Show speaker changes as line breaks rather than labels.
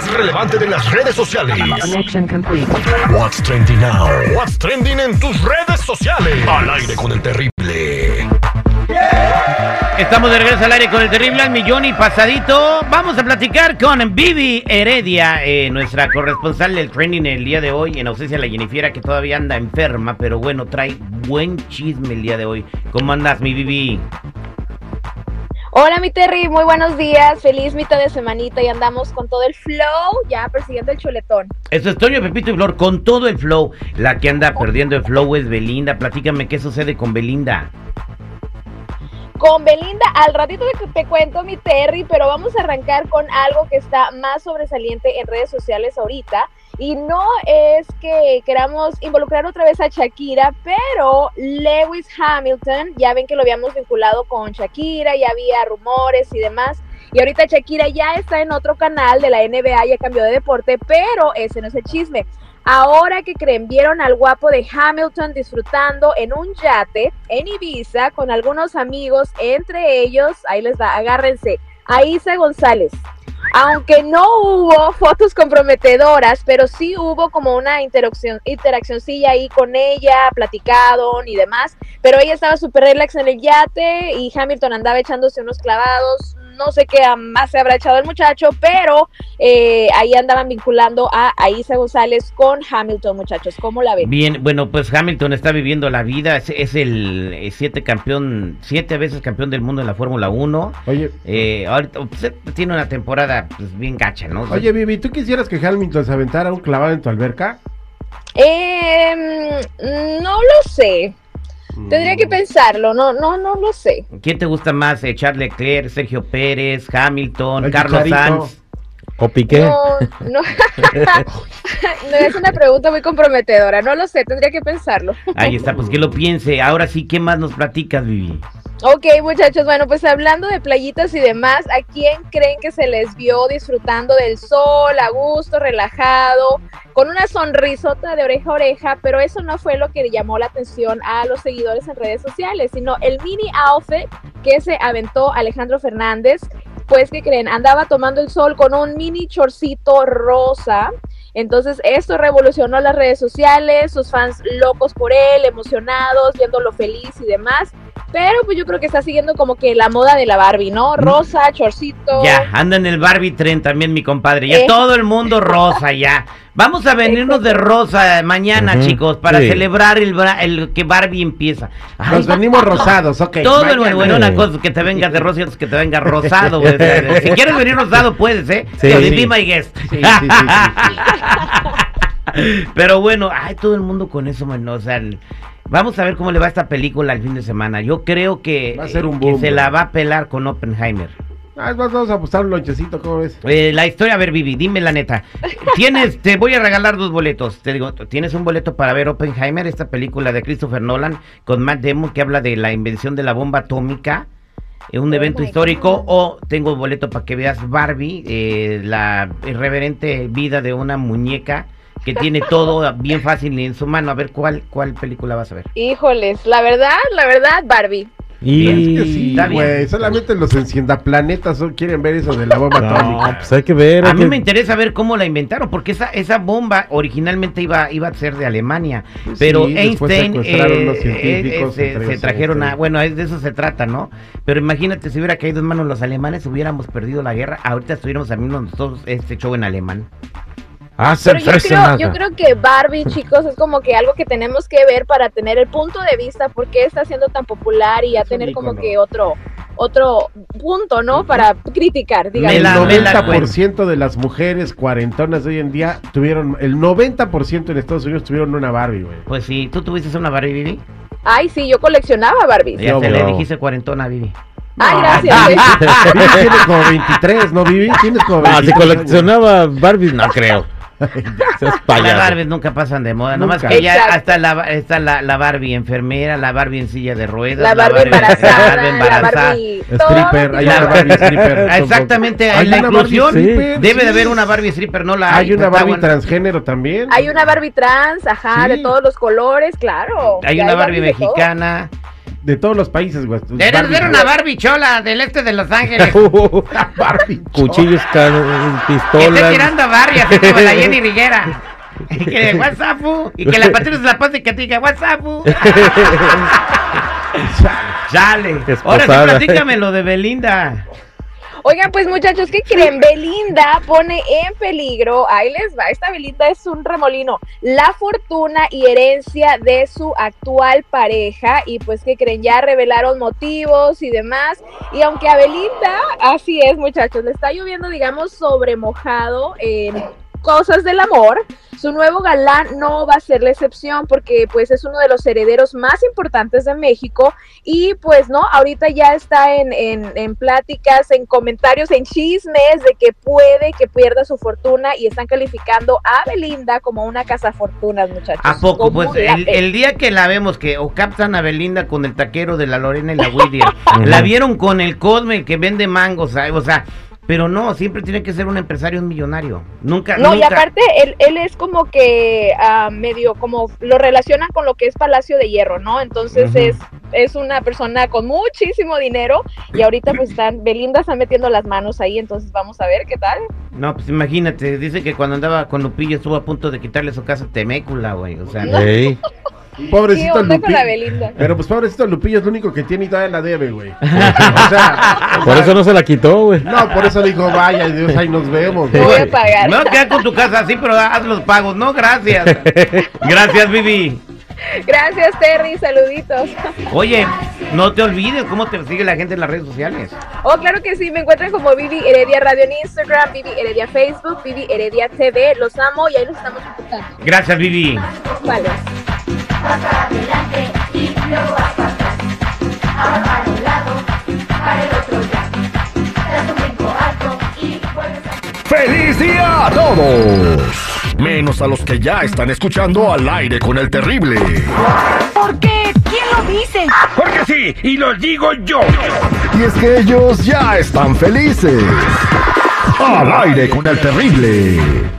Más relevante de las redes sociales.
Connection complete.
What's trending now? What's trending en tus redes sociales? Al aire con el terrible.
Estamos de regreso al aire con el terrible al millón y pasadito. Vamos a platicar con Vivi Heredia, eh, nuestra corresponsal del trending el día de hoy, en ausencia de la Jennifiera que todavía anda enferma, pero bueno, trae buen chisme el día de hoy. ¿Cómo andas, mi Vivi?
Hola mi Terry, muy buenos días, feliz mitad de semanita y andamos con todo el flow, ya persiguiendo el chuletón.
Eso es Toño, Pepito y Flor, con todo el flow. La que anda perdiendo el flow es Belinda. Platícame qué sucede con Belinda.
Con Belinda, al ratito te, te cuento mi Terry, pero vamos a arrancar con algo que está más sobresaliente en redes sociales ahorita. Y no es que queramos involucrar otra vez a Shakira, pero Lewis Hamilton, ya ven que lo habíamos vinculado con Shakira, ya había rumores y demás. Y ahorita Shakira ya está en otro canal de la NBA, ya cambió de deporte, pero ese no es el chisme. Ahora que creen, vieron al guapo de Hamilton disfrutando en un yate en Ibiza con algunos amigos, entre ellos, ahí les va, agárrense, Aisa González. Aunque no hubo fotos comprometedoras, pero sí hubo como una interacción, ahí con ella, platicaron y demás. Pero ella estaba súper relax en el yate y Hamilton andaba echándose unos clavados. No sé qué más se habrá echado el muchacho, pero eh, ahí andaban vinculando a Aisa González con Hamilton, muchachos. ¿Cómo la ven?
Bien, bueno, pues Hamilton está viviendo la vida, es, es el eh, siete campeón, siete veces campeón del mundo en la Fórmula 1.
Oye,
Eh, ahorita pues, tiene una temporada pues, bien gacha, ¿no?
oye, Vivi, ¿tú quisieras que Hamilton se aventara un clavado en tu alberca?
Eh, no lo sé. Tendría que pensarlo. No, no, no lo sé.
¿Quién te gusta más? Eh, Charles Leclerc, Sergio Pérez, Hamilton, Carlos. Sanz.
¿O Piqué?
No, no. no es una pregunta muy comprometedora. No lo sé. Tendría que pensarlo.
Ahí está, pues que lo piense. Ahora sí, ¿qué más nos platicas, Vivi?
Ok, muchachos, bueno, pues hablando de playitas y demás, ¿a quién creen que se les vio disfrutando del sol, a gusto, relajado, con una sonrisota de oreja a oreja? Pero eso no fue lo que llamó la atención a los seguidores en redes sociales, sino el mini outfit que se aventó Alejandro Fernández. Pues, ¿qué creen? Andaba tomando el sol con un mini chorcito rosa. Entonces, esto revolucionó las redes sociales, sus fans locos por él, emocionados, viéndolo feliz y demás. Pero pues yo creo que está siguiendo como que la moda de la Barbie, ¿no? Rosa, chorcito.
Ya, anda en el Barbie tren también mi compadre. Ya
Eh.
todo el mundo rosa ya. Vamos a venirnos de rosa mañana, chicos, para
sí.
celebrar el, bra- el que Barbie empieza. Ay,
Nos venimos rosados, ok.
Todo el
mañana.
bueno, una cosa que te vengas de rosa y otra que te venga rosado. si quieres venir rosado, puedes, ¿eh?
Sí.
Pero
Sí.
be my guest.
Sí, sí, sí, sí,
Pero bueno, ay, todo el mundo con eso, man, o sea, el- vamos a ver cómo le va esta película el fin de semana. Yo creo que,
Va a ser un
que
boom,
se la va a pelar con Oppenheimer.
Ah, vamos a apostar un lonchecito, ¿cómo ves?
Eh, la historia, a ver, Vivi, dime la neta. Tienes, te voy a regalar dos boletos. Te digo, tienes un boleto para ver Oppenheimer, esta película de Christopher Nolan con Matt Damon que habla de la invención de la bomba atómica, eh, un
Oh
evento histórico.
God.
O tengo boleto para que veas Barbie, eh, la irreverente vida de una muñeca que tiene todo bien fácil en su mano. A ver cuál, cuál película vas a ver.
Híjoles, la verdad, la verdad, Barbie.
Y...
Es que sí, güey. Solamente los enciendaplanetas quieren ver eso de la bomba
No,
atómica.
pues hay que ver. hay
A mí
que-
me interesa ver cómo la inventaron, porque esa, esa bomba originalmente iba, iba a ser de Alemania,
Pues
pero
sí, después
Einstein
secuestraron
eh,
unos
eh,
científicos
se, se trajeron a, bueno, es- de eso se trata, ¿no? Pero imagínate si hubiera caído en manos los alemanes, hubiéramos perdido la guerra, ahorita estuviéramos haciendo nosotros este show en alemán.
Ah, se
Pero yo creo, yo creo que Barbie, chicos, es como que algo que tenemos que ver para tener el punto de vista por qué está siendo tan popular y ya
Es un
tener como que otro otro punto, ¿no? Para criticar, digamos.
El
la- me la
90% de las mujeres cuarentonas de hoy en día tuvieron, el 90% en Estados Unidos tuvieron una Barbie, güey.
Pues sí, ¿tú tuviste una Barbie, Vivi?
Ay, sí, yo coleccionaba Barbies.
Ya
Yo,
te le dijiste cuarentona, Vivi.
Ay,
No,
gracias.
Vivi tiene como 23, ¿no, Vivi? Tienes como
Ah,
23
si
años.
coleccionaba Barbie, no creo.
Las. Barbies nunca pasan de moda, nomás
Nunca.
que ya
Exacto.
hasta la, está la, la Barbie enfermera, la Barbie en silla de ruedas,
La Barbie embarazada, la
embarazada.
Barbie...
Stripper, hay
La-
una Barbie stripper.
Ah, Exactamente,
Hay
en la
una Barbie
inclusión
stripper,
debe
sí.
de haber una Barbie stripper, no la hay.
Hay una Barbie
bueno.
transgénero también.
Hay una Barbie trans, ajá,
Sí.
de todos los colores, claro.
Hay una Barbie mexicana.
De todos los países, güey. Barbie,
ser una Barbie chola del este de Los Ángeles.
Barbie.
Cuchillos, can-
Que esté
pistolas.
tirando así como la Jenny Riguera. Y que WhatsApp y que la patrulla se la pase y que te diga WhatsApp. Chale. Ahora sí, platícame lo de Belinda.
Oigan, pues muchachos, ¿qué creen? Belinda pone en peligro, ahí les va, esta Belinda es un remolino, la fortuna y herencia de su actual pareja y pues ¿qué creen? Ya revelaron motivos y demás y aunque a Belinda, así es muchachos, le está lloviendo digamos sobre mojado en cosas del amor, su nuevo galán no va a ser la excepción porque pues es uno de los herederos más importantes de México y pues no, ahorita ya está en, en, en pláticas, en comentarios, en chismes de que puede que pierda su fortuna y están calificando a Belinda como una cazafortunas, muchachos.
¿A poco? Pues el, día que la vemos que o captan a Belinda con el taquero de la Lorena y la Whittier, la vieron con el Cosme que vende mangos, o sea, pero no, siempre tiene que ser un empresario, un millonario. Nunca,
No, y aparte él, él es como que ah, medio como lo relacionan con lo que es Palacio de Hierro, ¿no? Entonces es, es una persona con muchísimo dinero y ahorita pues están, Belinda está metiendo las manos ahí, entonces vamos a ver qué tal.
No, pues imagínate, dice que cuando andaba con Lupillo estuvo a punto de quitarle su casa a Temécula, güey. O sea.
¿Qué
Pobrecito
onda con la
Lupillo.
Belinda?
Pero pues pobrecito Lupillo es lo único que tiene y todavía la debe, güey. O sea,
Por eso no se la quitó, güey.
no, por eso dijo, vaya Dios, ahí nos vemos. Güey.
voy a pagar.
A quedar con tu casa así, pero haz los pagos. No, gracias. Gracias, Vivi.
Gracias, Terry, saluditos.
Oye, no te olvides cómo te sigue la gente en las redes sociales.
Oh, claro que sí, me encuentran como Vivi Heredia Radio en Instagram, Vivi Heredia Facebook, Vivi Heredia TV, los amo y ahí nos estamos escuchando.
Gracias, Vivi.
Vale.
¡Feliz día a todos! Menos a los que ya están escuchando al aire con el terrible.
¿Por qué? ¿Quién lo dice?
Porque sí, y lo digo yo. Y es que ellos ya están felices. Al aire con el terrible.